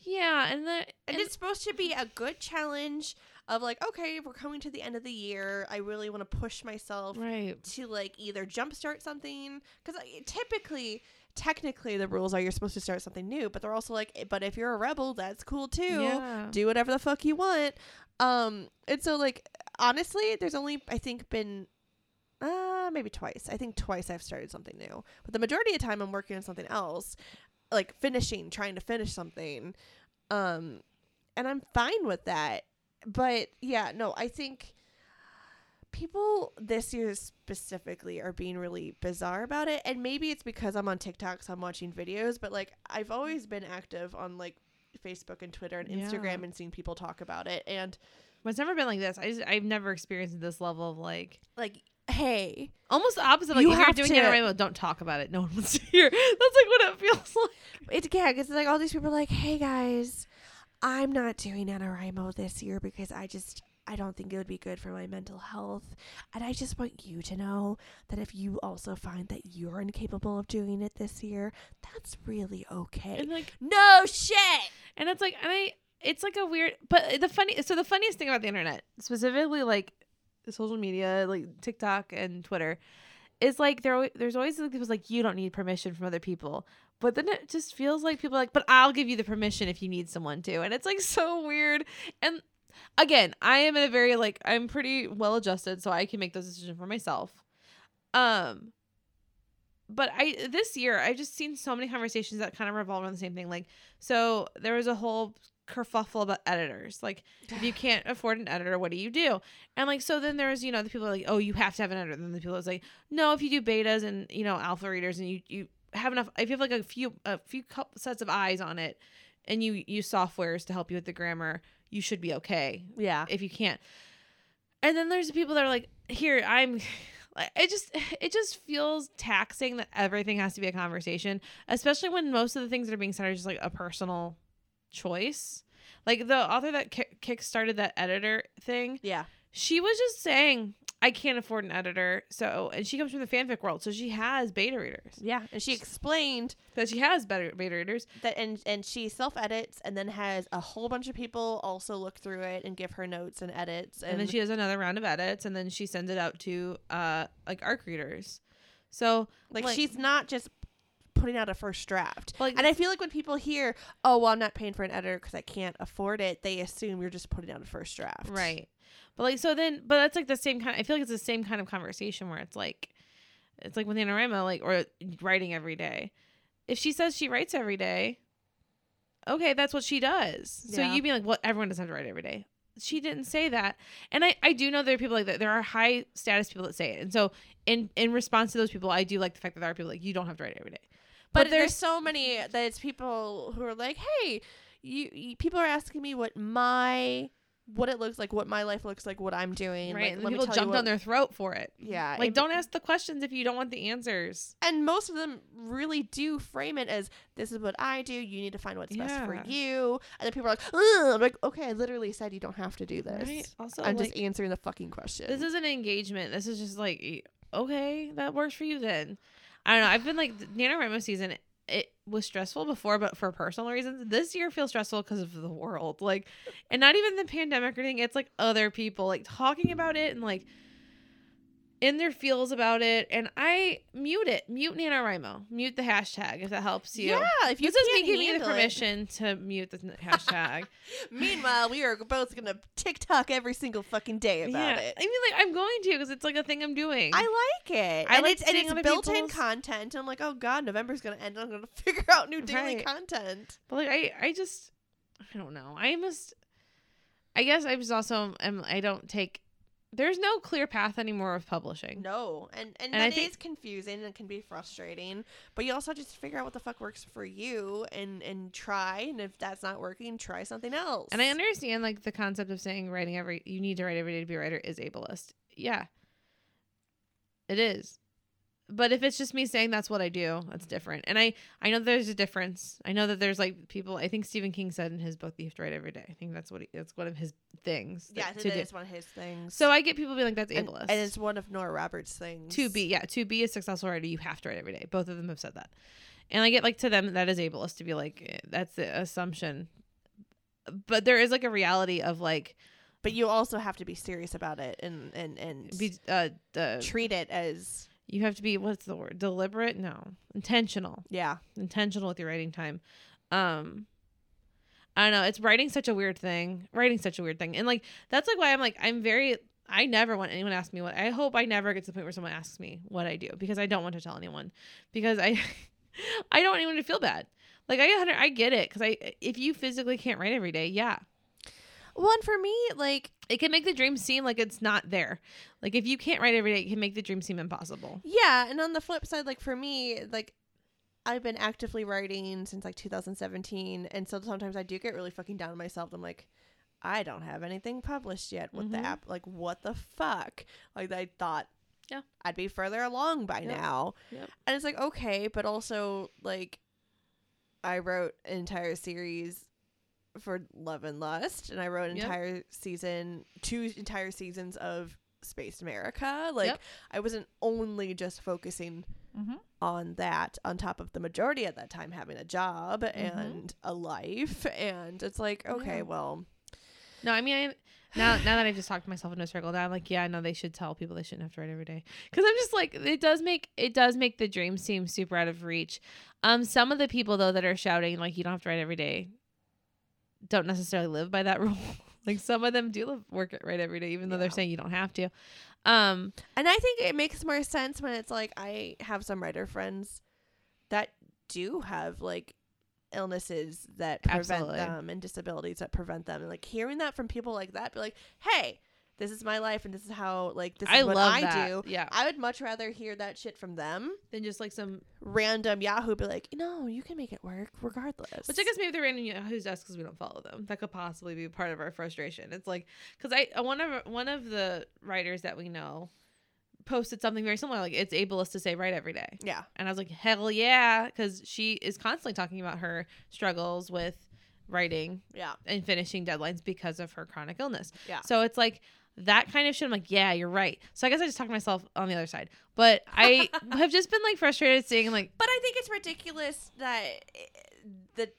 yeah, and the And and it's supposed to be a good challenge of like, okay, we're coming to the end of the year. I really want to push myself right. to like either jumpstart something because typically, technically, the rules are you're supposed to start something new, but they're also like, "Eh, but if you're a rebel, that's cool too. Yeah. Do whatever the fuck you want. Um, and so like honestly, there's only I think been. Uh, maybe twice. I think twice I've started something new. But the majority of the time I'm working on something else, like finishing, trying to finish something. Um, and I'm fine with that. But yeah, no, I think people this year specifically are being really bizarre about it. And maybe it's because I'm on TikTok, so I'm watching videos, but like I've always been active on like Facebook and Twitter and Instagram Yeah. and seeing people talk about it. And But it's never been like this. I just, I've never experienced this level of like like, hey, almost the opposite. Like You if you're doing to- NaNoWriMo, don't talk about it. No one wants to hear. That's like what it feels like. it's yeah, it's like all these people are like, hey guys, I'm not doing NaNoWriMo this year because I just I don't think it would be good for my mental health. And I just want you to know that if you also find that you're incapable of doing it this year, that's really okay. And like no shit. And it's like, and I, it's like a weird, but the funny, so the funniest thing about the internet, specifically like social media, like TikTok and Twitter, is like there there's always like people like you don't need permission from other people. But then it just feels like people are like, but I'll give you the permission if you need someone to. And it's like so weird. And again, I am in a very like I'm pretty well adjusted, so I can make those decisions for myself. Um but I this year I've just seen so many conversations that kind of revolve around the same thing. Like, so there was a whole kerfuffle about editors. Like, if you can't afford an editor, what do you do? And like, so then there's you know the people are like, oh, you have to have an editor. And Then the people is like, no, if you do betas and you know alpha readers and you you have enough, if you have like a few a few couple sets of eyes on it, and you use softwares to help you with the grammar, you should be okay Yeah. if you can't. And then there's people that are like, here, I'm like it just it just feels taxing that everything has to be a conversation, especially when most of the things that are being said are just like a personal choice. Like the author that kick kick-started that editor thing, Yeah. She was just saying, I can't afford an editor. So, and she comes from the fanfic world, so she has beta readers. Yeah. And she explained That she has beta, beta readers. that and and she self edits and then has a whole bunch of people also look through it and give her notes and edits and, and then she has another round of edits and then she sends it out to uh like arc readers so like, she's not just putting out a first draft. Like- and I feel like when people hear, "Oh, well, I'm not paying for an editor because I can't afford it," they assume you're just putting out a first draft. right but like so then but that's like the same kind i feel like it's the same kind of conversation where it's like it's like with NaNoWriMo, like or writing every day. If she says she writes every day okay that's what she does. So you'd be like well everyone doesn't have to write every day. She didn't say that. And i i do know there are people like that. There are high status people that say it. And so in in response to those people i do like the fact that there are people like you don't have to write every day. But, But there's there's- so many that it's people who are like, "Hey, you, you people are asking me what my what it looks like, what my life looks like, what I'm doing." right Like, and people tell you jump what- down their throat for it Yeah, like it- don't ask the questions if you don't want the answers and most of them really do frame it as this is what I do. You need to find what's best for you. And then people are like, Ugh. I'm like, okay, I literally said you don't have to do this. right also I'm like, just answering the fucking question. this is an engagement this is just like okay that works for you then i don't know i've been like the NaNoWriMo season it was stressful before but for personal reasons this year feels stressful because of the world like and not even the pandemic or anything it's like other people like talking about it and like in their feels about it and i mute it mute NaNoWriMo mute the hashtag if that helps you yeah, if you this is me giving you the handle it. permission to mute the hashtag Meanwhile, we are both gonna TikTok every single fucking day about yeah it. i mean like i'm going to because it's like a thing i'm doing I like it. I and like it's and it's built-in content. I'm like, oh god, November's gonna end. I'm gonna figure out new daily Right. content. But like I, I just, I don't know. I must. I guess I just also am. I don't take. There's no clear path anymore of publishing. No, and and, And that is think- confusing and can be frustrating. But you also just figure out what the fuck works for you and and try. And if that's not working, try something else. And I understand like the concept of saying writing every you need to write every day to be a writer is ableist. Yeah. It is. But if it's just me saying that's what I do, that's different. And I I know there's a difference. I know that there's like people. I think Stephen King said in his book that you have to write every day. I think that's what he, that's one of his things. yeah, that- that to do. is one of his things. So I get people being like that's and, ableist. and it's one of Nora Roberts' things. to be yeah to be a successful writer you have to write every day both of them have said that and i get like to them that is ableist to be like eh, that's the assumption but there is like a reality of like but you also have to be serious about it and and and be uh the treat it as you have to be what's the word? Deliberate? No. Intentional. Yeah. intentional with your writing time. Um i don't know. It's writing such a weird thing. Writing such a weird thing. And like that's like why i'm like i'm very i never want anyone to ask me what i hope i never get to the point where someone asks me what i do because i don't want to tell anyone because i i don't want anyone to feel bad. Like i get- i get it because i if you physically can't write every day yeah Well, and for me, like it can make the dream seem like it's not there like if you can't write every day it can make the dream seem impossible Yeah, and on the flip side, like for me, like I've been actively writing since like 2017, and so sometimes I do get really fucking down on myself. I'm like, I don't have anything published yet. What Mhm. the app? Like, what the fuck? Like I thought, Yeah. I'd be further along by Yep. now, Yep. and it's like okay, but also like I wrote an entire series for Love and Lust, and I wrote an Yep. entire season, two entire seasons of Space America. Like Yep. I wasn't only just focusing Mhm. on that on top of the majority at that time having a job Mm-hmm. and a life and it's like okay Yeah. well No, I mean, I, now now that I've just talked to myself into a circle, now I'm like, yeah, no, they should tell people they shouldn't have to write every day. Because I'm just like, it does make it does make the dream seem super out of reach. Um, some of the people though that are shouting like you don't have to write every day, don't necessarily live by that rule. like some of them do live work it right every day, even though they're saying you don't have to. Um, And I think it makes more sense when it's like I have some writer friends that do have like illnesses that prevent Absolutely. them and disabilities that prevent them. And like hearing that from people like that, be like, hey, this is my life and this is how like this is I what love I that. do. Yeah. I would much rather hear that shit from them. than just like some Random Yahoo be like, no, you can make it work regardless. Which I guess maybe they're random Yahoo's us because we don't follow them. That could possibly be part of our frustration. It's like because I uh, one of one of the writers that we know posted something very similar. Like it's ableist to say write every day, Yeah. and I was like hell yeah, because she is constantly talking about her struggles with writing Yeah. and finishing deadlines because of her chronic illness. Yeah. So it's like that kind of shit. I'm like, yeah, you're right. So I guess I just talk to myself on the other side. But I have just been like frustrated seeing like But I think it's ridiculous that eh, the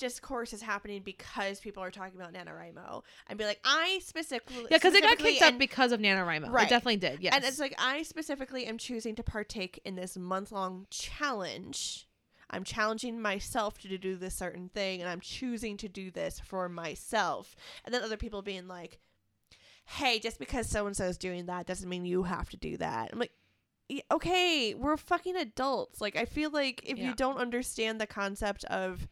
discourse is happening because people are talking about NaNoWriMo and be like, I specifically. yeah, because it got kicked up because of NaNoWriMo. Right. It definitely did. Yes. And it's like, I specifically am choosing to partake in this month long challenge. I'm challenging myself to do this certain thing, and I'm choosing to do this for myself. And then other people being like, hey, just because so and so is doing that doesn't mean you have to do that. I'm like, okay, we're fucking adults. Like, I feel like if Yeah. you don't understand the concept of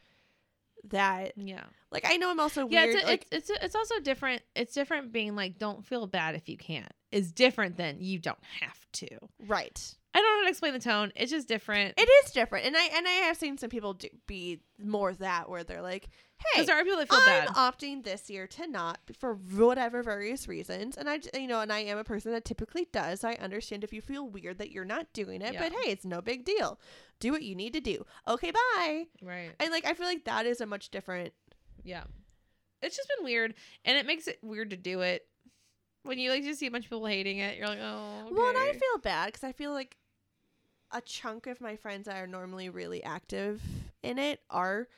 that, yeah. like, I know I'm also Yeah, weird. it's, like, it's it's it's also different. It's different being like, don't feel bad if you can't. Is different than you don't have to. right. I don't know how to explain the tone. It's just different. It is different, and I and I have seen some people do, be more that where they're like, "Hey, Because there are people that feel I'm bad. opting this year to not for whatever various reasons," and I, you know, and I am a person that typically does. I understand if you feel weird that you're not doing it, but hey, it's no big deal. Do what you need to do. Okay, bye. Right. And like, I feel like that is a much different. Yeah. It's just been weird, and it makes it weird to do it when you like just see a bunch of people hating it. You're like, oh. Well, and I feel bad because I feel like a chunk of my friends that are normally really active in it are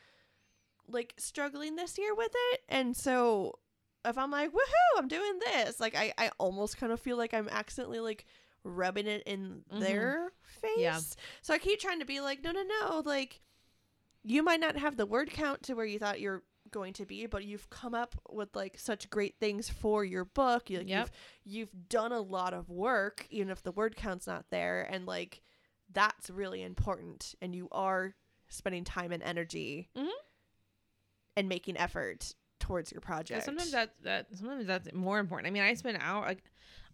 like struggling this year with it. And so if I'm like, woohoo, I'm doing this, like I, I almost kind of feel like I'm accidentally like rubbing it in Mhm. their face. Yeah. So I keep trying to be like, no, no, no, like you might not have the word count to where you thought you're going to be, but you've come up with like such great things for your book. You, like, Yep. You've you've done a lot of work, even if the word count's not there, and like that's really important. And you are spending time and energy Mhm. And making effort towards your Yeah, project. sometimes that that sometimes that's more important. I mean, I spend hour. Like,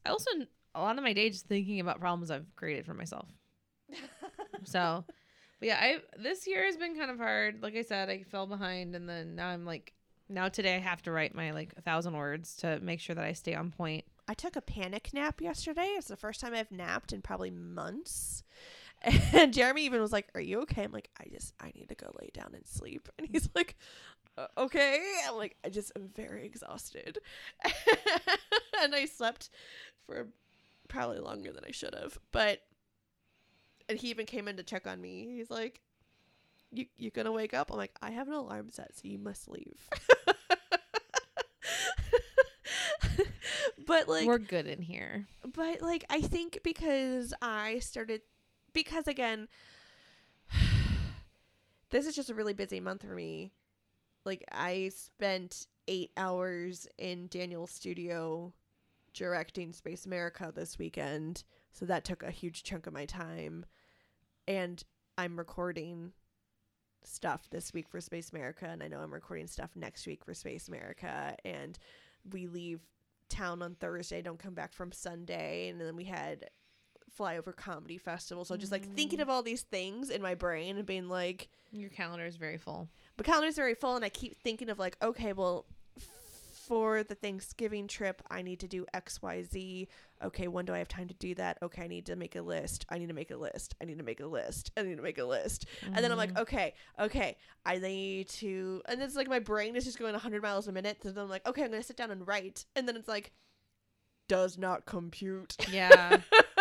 I also a lot of my day just thinking about problems I've created for myself. So, but yeah, I this year has been kind of hard. Like I said, I fell behind, and then now I'm like, now today I have to write my like a thousand words to make sure that I stay on point. I took a panic nap yesterday. It's the first time I've napped in probably months. And Jeremy even was like, "Are you okay?" I'm like, "I just I need to go lay down and sleep." And he's like, uh, "Okay." I'm like, "I just am very exhausted." and I slept for probably longer than I should have. But and he even came in to check on me. He's like, "You you going to wake up?" I'm like, "I have an alarm set, so you must leave." but like We're good in here. but like I think because I started because again this is just a really busy month for me. Like I spent 8 hours in Daniel's studio directing Space America this weekend. So that took a huge chunk of my time and I'm recording stuff this week for Space America and I know I'm recording stuff next week for Space America and we leave town on Thursday, don't come back from Sunday, and then we had flyover comedy festival. So just like thinking of mm. all these things in my brain and being like, Your calendar is very full. my calendar's very full, and I keep thinking of like, okay, well, for the Thanksgiving trip, I need to do X, Y, Z. Okay, when do I have time to do that? Okay, I need to make a list. I need to make a list. I need to make a list. I need to make a list. And then I'm like, mm. okay, okay, I need to. And it's like my brain is just going 100 miles a minute. So then I'm like, okay, I'm going to sit down and write. And then it's like, does not compute. Yeah.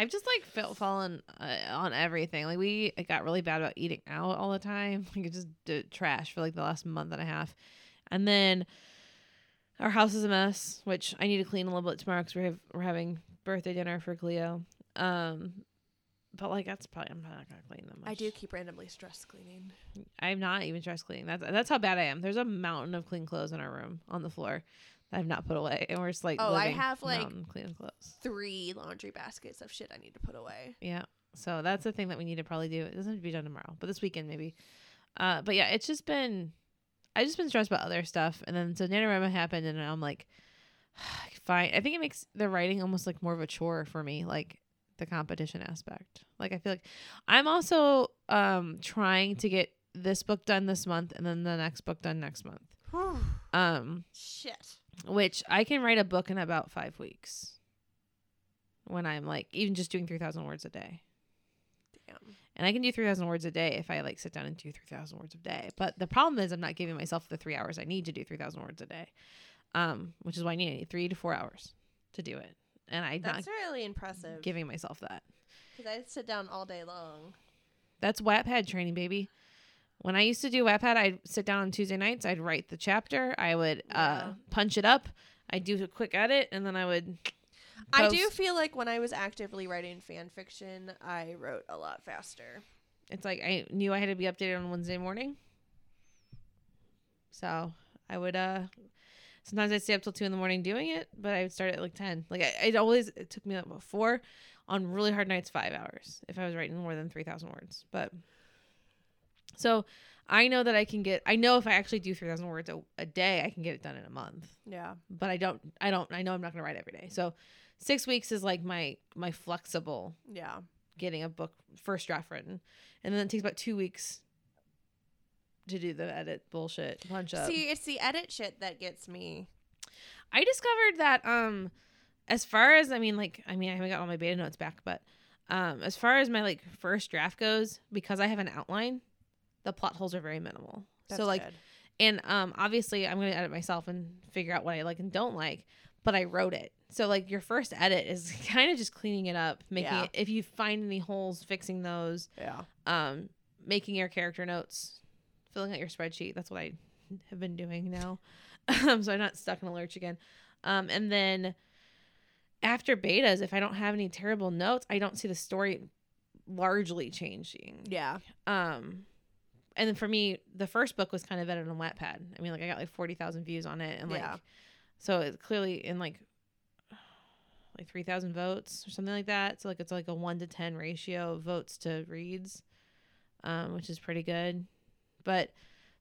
I've just like felt fallen uh, on everything. Like we it got really bad about eating out all the time. Like it just did trash for like the last month and a half, and then Our house is a mess, which I need to clean a little bit tomorrow because we have we're having birthday dinner for Cleo. Um, but like that's probably I'm not gonna clean that much. I do keep randomly stress cleaning. I'm not even stress cleaning. That's that's how bad I am. There's a mountain of clean clothes in our room on the floor I've not put away, and we're just like Oh, I have, like- clean clothes. Three laundry baskets of shit I need to put away. Yeah. So that's the thing that we need to probably do. It doesn't have to be done tomorrow, but this weekend maybe. Uh, but yeah, it's just been, I just been stressed about other stuff, and then so NaNoWriMo happened, and I'm like, fine. I think it makes the writing almost like more of a chore for me, like the competition aspect. Like I feel like I'm also um trying to get this book done this month, and then the next book done next month. Um, Shit. Which I can write a book in about five weeks. When I'm like even just doing three thousand words a day. Damn. And I can do 3,000 words a day if I like sit down and do 3,000 words a day. But the problem is I'm not giving myself the three hours I need to do 3,000 words a day, um, which is why I need, I need three to four hours to do it. And I'm That's really impressive. giving myself that. Because I sit down all day long. That's Wattpad training, baby. When I used to do Wattpad, I'd sit down on Tuesday nights. I'd write the chapter. I would uh, punch it up. I'd do a quick edit, and then I would. I do feel like when I was actively writing fan fiction, I wrote a lot faster. It's like I knew I had to be updated on Wednesday morning. So I would uh sometimes I'd stay up till two in the morning doing it, but I would start at like ten. Like I, it always it took me about four on really hard nights, five hours if I was writing more than three thousand words. But so I know that I can get I know if I actually do three thousand words a, a day, I can get it done in a month. Yeah. But I don't I don't I know I'm not gonna write every day. So six weeks is like my my flexible Yeah. getting a book first draft written, and then it takes about two weeks to do the edit bullshit punch up. See, it's the edit shit that gets me. I discovered that um, as far as I mean, like I mean, I haven't got all my beta notes back, but um, as far as my like first draft goes, because I have an outline, the plot holes are very minimal. That's so like, good. and um, obviously I'm gonna edit myself and figure out what I like and don't like, but I wrote it. So like your first edit is kind of just cleaning it up, making Yeah. it if you find any holes, fixing those. yeah. um making your character notes filling out your spreadsheet that's what i have been doing now um so i'm not stuck in a lurch again um and then after betas if i don't have any terrible notes i don't see the story largely changing Yeah. um and then for me the first book was kind of edited on wattpad i mean like i got like 40000 views on it and like Yeah. so it's clearly in like like 3000 votes or something like that so like it's like a 1 to 10 ratio of votes to reads um which is pretty good but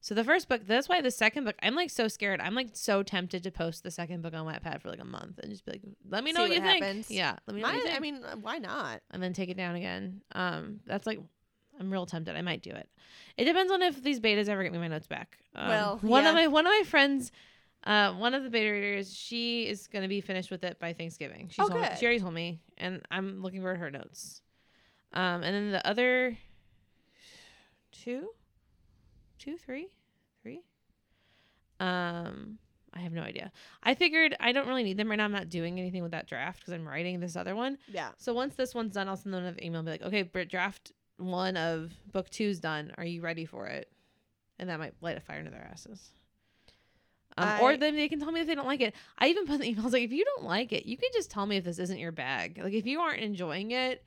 so the first book that's why the second book i'm like so scared i'm like so tempted to post the second book on wattpad for like a month and just be like let me know See what, you what think happens. yeah let me know you My, think I mean, why not? and then take it down again. Um, that's like I'm real tempted. I might do it. It depends on if these betas ever get me my notes back. Um, Well, one of my one of my friends, uh, one of the beta readers, she is gonna be finished with it by Thanksgiving. She's Oh, told, she already told me, and I'm looking for her notes. Um, and then the other two, two, three, three. Um, I have no idea. I figured I don't really need them right now. I'm not doing anything with that draft because I'm writing this other one. Yeah. So once this one's done, I'll send them an email and be like, okay, draft one of book two's done. Are you ready for it? And that might light a fire into their asses. Um, or then they can tell me if they don't like it. I even put in the emails like, if you don't like it, you can just tell me if this isn't your bag. Like if you aren't enjoying it,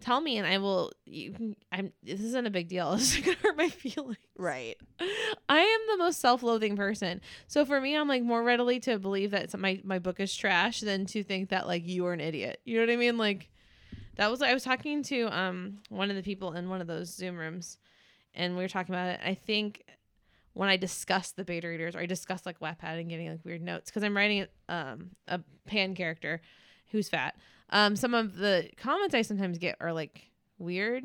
tell me and I will. You can. I'm. This isn't a big deal. It's gonna hurt my feelings. Right. I am the most self-loathing person. So for me, I'm like more readily to believe that my my book is trash than to think that like you are an idiot. You know what I mean? Like that was I was talking to um one of the people in one of those Zoom rooms, and we were talking about it. I think when I discussed the beta readers, or I discussed like Wattpad and getting like weird notes because I'm writing um a pan character who's fat. Um, some of the comments I sometimes get are like weird.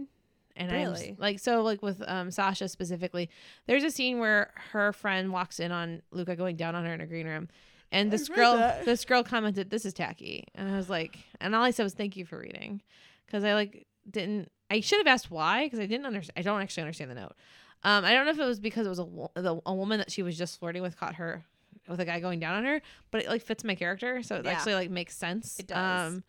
And I'm like so like with um Sasha specifically, there's a scene where her friend walks in on Luca going down on her in a green room. And this girl that. this girl commented, This is tacky. And I was like and all I said was thank you for reading. Because I like didn't I should have asked why, because I didn't understand I don't actually understand the note. Um, I don't know if it was because it was a, the, a woman that she was just flirting with caught her with a guy going down on her, but it like fits my character, so it Yeah. actually like makes sense. It does. Um,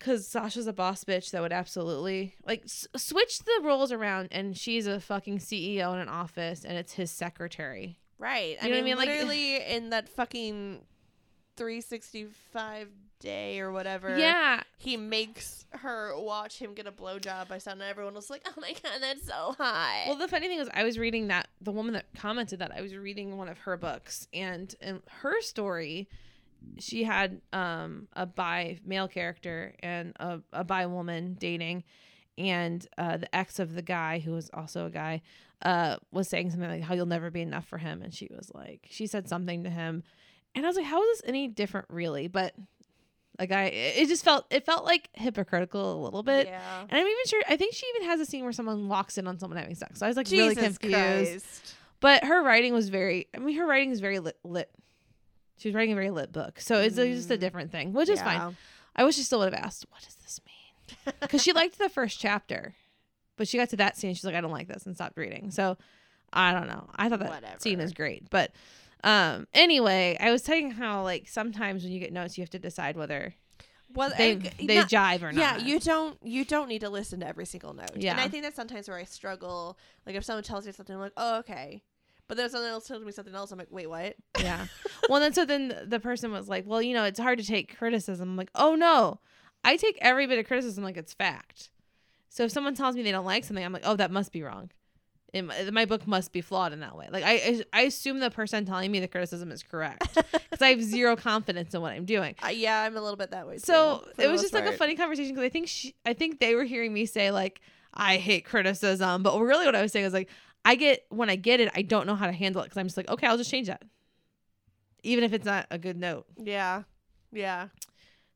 Cause Sasha's a boss bitch that would absolutely like s- switch the roles around, and she's a fucking CEO in an office, and it's his secretary. Right. I You know what I mean, mean? Like- literally in that fucking 365 day or whatever. Yeah. He makes her watch him get a blowjob by sound, and everyone was like, "Oh my god, that's so hot." Well, the funny thing was, I was reading that the woman that commented that I was reading one of her books, and in her story, she had um, a bi male character and a, a bi woman dating, and uh, the ex of the guy who was also a guy uh, was saying something like how you'll never be enough for him, and she was like, she said something to him, and I was like, how is this any different, really? But like I, it just felt it felt like hypocritical a little bit. yeah. And I'm even sure. I think she even has a scene where someone walks in on someone having sex. So I was like really Jesus confused. Christ. But her writing was very. I mean, her writing is very lit. lit. She was writing a very lit book, so it's uh, just a Mm. different thing, which is fine. I wish she still would have asked, "What does this mean?" Because she liked the first chapter, but she got to that scene, she's like, "I don't like this," and stopped reading. So I don't know. I thought that scene is great, but um, anyway, I was saying how like sometimes when you get notes, you have to decide whether Well, they I- they not- jive or not. yeah, you don't you don't need to listen to every single note. Yeah. and I think that's sometimes where I struggle. Like if someone tells me something, I'm like, oh okay, but then someone else tells me something else, I'm like, wait, what? Yeah. well, then so then the person was like, "Well, you know, it's hard to take criticism." I'm like, "Oh no, I take every bit of criticism like it's fact." So if someone tells me they don't like something, I'm like, "Oh, that must be wrong." It, my, book must be flawed in that way. Like I, I assume the person telling me the criticism is correct because I have zero confidence in what I'm doing. Uh, yeah, I'm a little bit that way. So too, it was just like a funny conversation because I think she, I think they were hearing me say like I hate criticism, but really what I was saying is like I get when I get it, I don't know how to handle it because I'm just like okay, I'll just change that, even if it's not a good note. Yeah, yeah.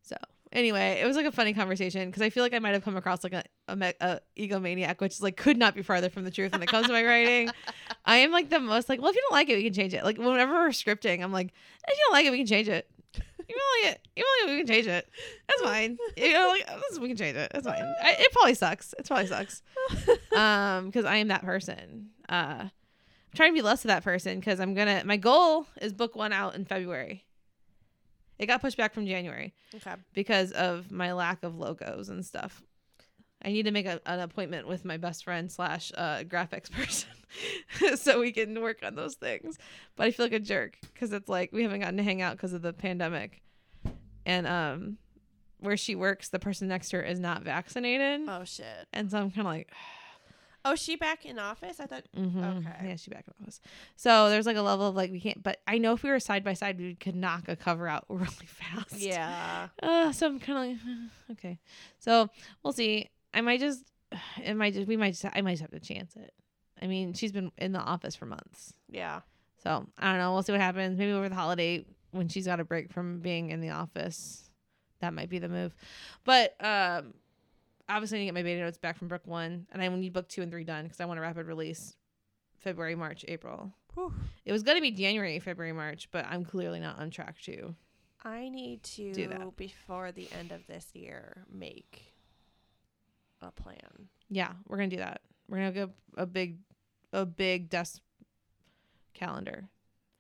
So anyway, it was like a funny conversation because I feel like I might have come across like a, a, me- a egomaniac, which is like could not be farther from the truth when it comes to my writing. I am like the most like, well, if you don't like it, we can change it. Like whenever we're scripting, I'm like, if you don't like it, we can change it. You don't like it, you don't like it, we can change it. That's fine. You know, like we can change it. That's fine. I, it probably sucks. It probably sucks. Um, because I am that person. Uh, I'm trying to be less of that person because I'm gonna. My goal is book one out in February. It got pushed back from January Okay. because of my lack of logos and stuff. I need to make a, an appointment with my best friend slash uh, graphics person so we can work on those things. But I feel like a jerk because it's like we haven't gotten to hang out because of the pandemic, and um, where she works, the person next to her is not vaccinated, Oh shit. and so I'm kind of like, Oh, she back in office? I thought. mhm, Okay. yeah, she back in office. So there's like a level of like we can't. But I know if we were side by side, we could knock a cover out really fast. Yeah. Uh, so I'm kind of like, okay. So we'll see. I might just, it might just, we might just, I might just have to chance it. I mean, she's been in the office for months. Yeah. So I don't know. We'll see what happens. Maybe over the holiday when she's got a break from being in the office, that might be the move. But, um, obviously I need to get my beta notes back from book one and I need book two and three done because I want a rapid release February, March, April. Whew. It was going to be January, February, March, but I'm clearly not on track to. I need to Do that. before the end of this year make a plan. Yeah, we're gonna do that. We're gonna go a big, a big desk calendar.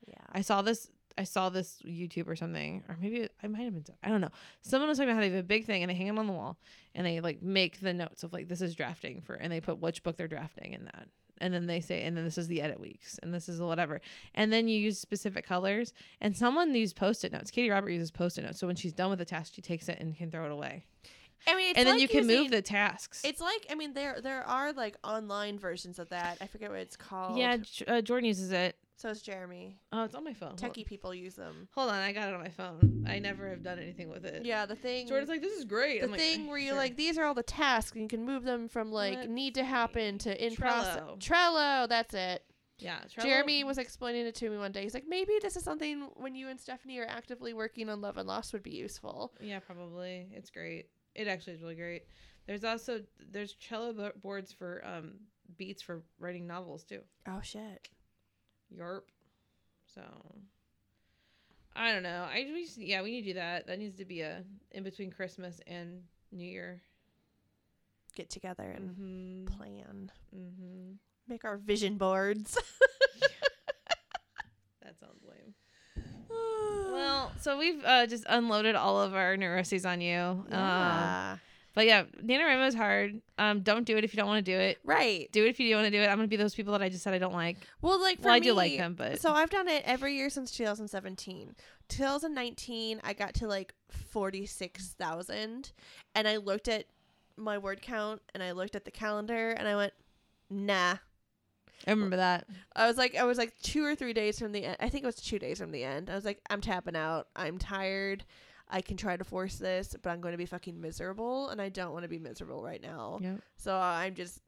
Yeah. I saw this. I saw this YouTube or something, or maybe I might have been. I don't know. Someone was talking about how they have a big thing and they hang them on the wall and they like make the notes of like this is drafting for, and they put which book they're drafting in that, and then they say, and then this is the edit weeks, and this is whatever, and then you use specific colors. And someone used post-it notes. Katee Robert uses post-it notes, so when she's done with the task, she takes it and can throw it away, I mean, it's and then like you can using- move the tasks. It's like I mean, there there are like online versions of that. I forget what it's called. yeah, J- uh, Jordan uses it. So is Jeremy. Oh, it's on my phone. Techie people use them. Hold on, I got it on my phone. I never have done anything with it. Yeah, the thing. Jordan's like, this is great. the I'm like, thing where you're "Sure." like, these are all the tasks, and you can move them from like Let's need to happen to in process. Trello. Trello, that's it. yeah, Trello- Jeremy was explaining it to me one day. He's like, maybe this is something when you and Stephanie are actively working on Love and Lust would be useful. Yeah, probably. It's great. It actually is really great. There's also there's Trello boards for um beats for writing novels too. Oh shit. Yarp. So I don't know. I we just, yeah we need to do that. That needs to be a in between Christmas and New Year. Get together and Mm-hmm. plan. Mm-hmm. Make our vision boards. That sounds lame. Well, so we've uh, just unloaded all of our neuroses on you. Um, yeah. But yeah, NaNoWriMo is hard. Um, don't do it if you don't want to do it. Right. Do it if you do want to do it. I'm gonna be those people that I just said I don't like. Well, like for Well, I me, do like them, but So I've done it every year since 2017. 2019, I got to like 46,000, and I looked at my word count and I looked at the calendar and I went, nah. I remember that. I was like, I was like two or three days from the end. I think it was two days from the end. I was like, I'm tapping out. I'm tired. I can try to force this, but I'm going to be fucking miserable, and I don't want to be miserable right now. Yep. So I'm just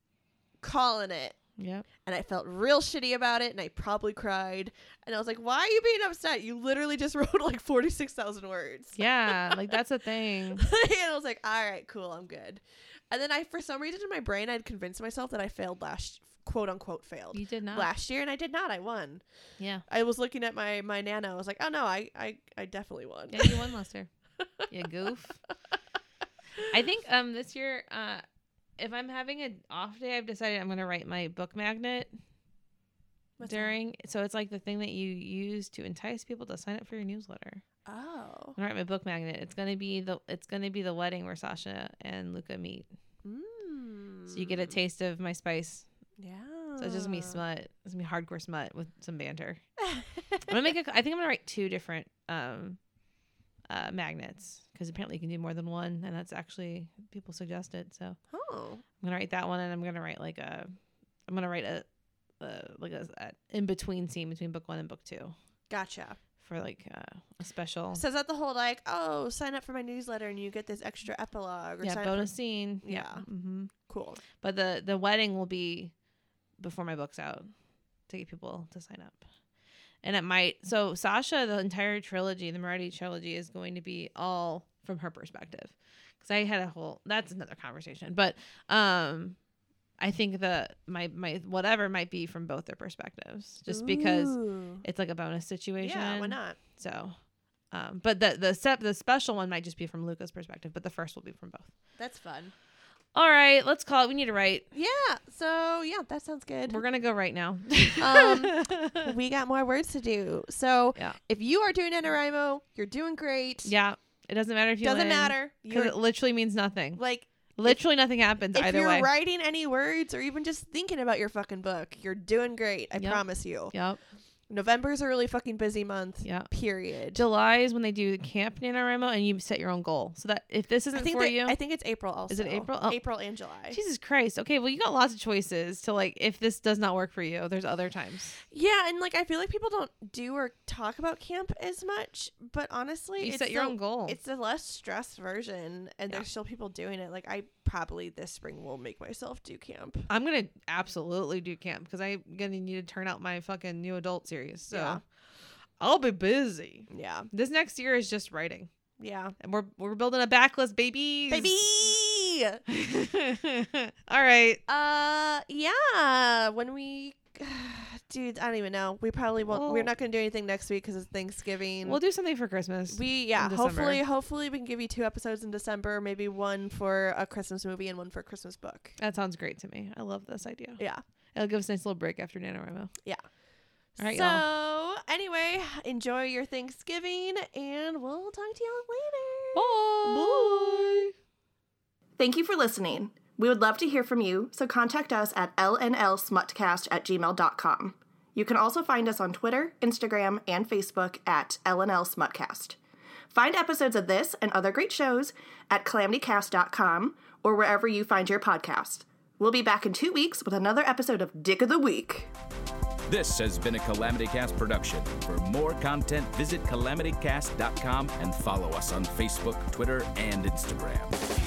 calling it. Yep. and I felt real shitty about it, and I probably cried. And I was like, "Why are you being upset? You literally just wrote like forty six thousand words." Yeah, like that's a thing. and I was like, "All right, cool, I'm good." And then I, for some reason, in my brain, I'd convinced myself that I failed last, quote unquote, failed You did not. last year, and I did not. I won. Yeah. I was looking at my my nano. I was like, "Oh no, I I, I definitely won." Yeah, you won last year. you goof. I think um this year, uh if I'm having an off day, I've decided I'm gonna write my book magnet What's that? during so it's like the thing that you use to entice people to sign up for your newsletter. Oh. I'm gonna write my book magnet. It's gonna be the it's gonna be the wedding where Sasha and Luca meet. Mm. So you get a taste of my spice. Yeah. So it's just gonna be smut. It's gonna be hardcore smut with some banter. I'm gonna make a. I think I'm gonna write two different um, uh, magnets because apparently you can do more than one, and that's actually people suggested. So oh, I'm gonna write that one, and I'm gonna write like a. I'm gonna write a, uh, like a, a in between scene between book one and book two Gotcha. for like uh, a special. So is that the whole like, oh, sign up for my newsletter and you get this extra epilogue or yeah, bonus up scene. Yeah. hmm cool. But the the wedding will be before my book's out to get people to sign up. And it might so Sasha, the entire trilogy, the Moretti trilogy, is going to be all from her perspective. Because I had a whole that's another conversation. But um I think the my my whatever might be from both their perspectives. Just because it's like a bonus situation. Yeah, why not? So um but the the step the special one might just be from Luca's perspective, but the first will be from both. That's fun. All right, let's call it. We need to write. Yeah. So yeah, that sounds good. We're gonna go right now. Um, we got more words to do. So Yeah. if you are doing NaNoWriMo, you're doing great. yeah, it doesn't matter if you Doesn't win, matter. because it literally means nothing. like Literally nothing happens if either you're way. writing any words or even just thinking about your fucking book, you're doing great. I Yep. promise you. Yep. November's a really fucking busy month. Yeah. Period. July is when they do the camp NaNoWriMo and you set your own goal. So that if this isn't think for that, you, I think it's April also. Is it April? Oh. April and July. Jesus Christ. Okay, well you got lots of choices to like if this does not work for you, there's other times. Yeah, and like I feel like people don't do or talk about camp as much, but honestly, You it's set your the- own goal. It's a less stressed version, and Yeah. there's still people doing it. Like I probably this spring will make myself do camp. I'm gonna absolutely do camp because I'm gonna need to turn out my fucking new adult series. So Yeah. I'll be busy. Yeah, This next year is just writing. yeah, And we're we're building a backlist, babies. baby. All right. Uh, yeah. When we, dude, I don't even know. We probably won't. we're not gonna do anything next week because it's Thanksgiving. We'll do something for Christmas. we yeah. Hopefully, hopefully we can give you two episodes in December. Maybe one for a Christmas movie and one for a Christmas book. that sounds great to me. I love this idea. Yeah. It'll give us a nice little break after NaNoWriMo. Yeah. All right, so y'all. anyway, enjoy your Thanksgiving, and we'll talk to y'all later. Bye. Bye. Thank you for listening. We would love to hear from you, so contact us at lnlsmutcast at gmail.com. You can also find us on Twitter, Instagram, and Facebook at lnlsmutcast. Find episodes of this and other great shows at calamitycast.com or wherever you find your podcast. We'll be back in two weeks with another episode of Dick of the Week. This has been a Calamity Cast production. For more content, visit calamitycast.com and follow us on Facebook, Twitter, and Instagram.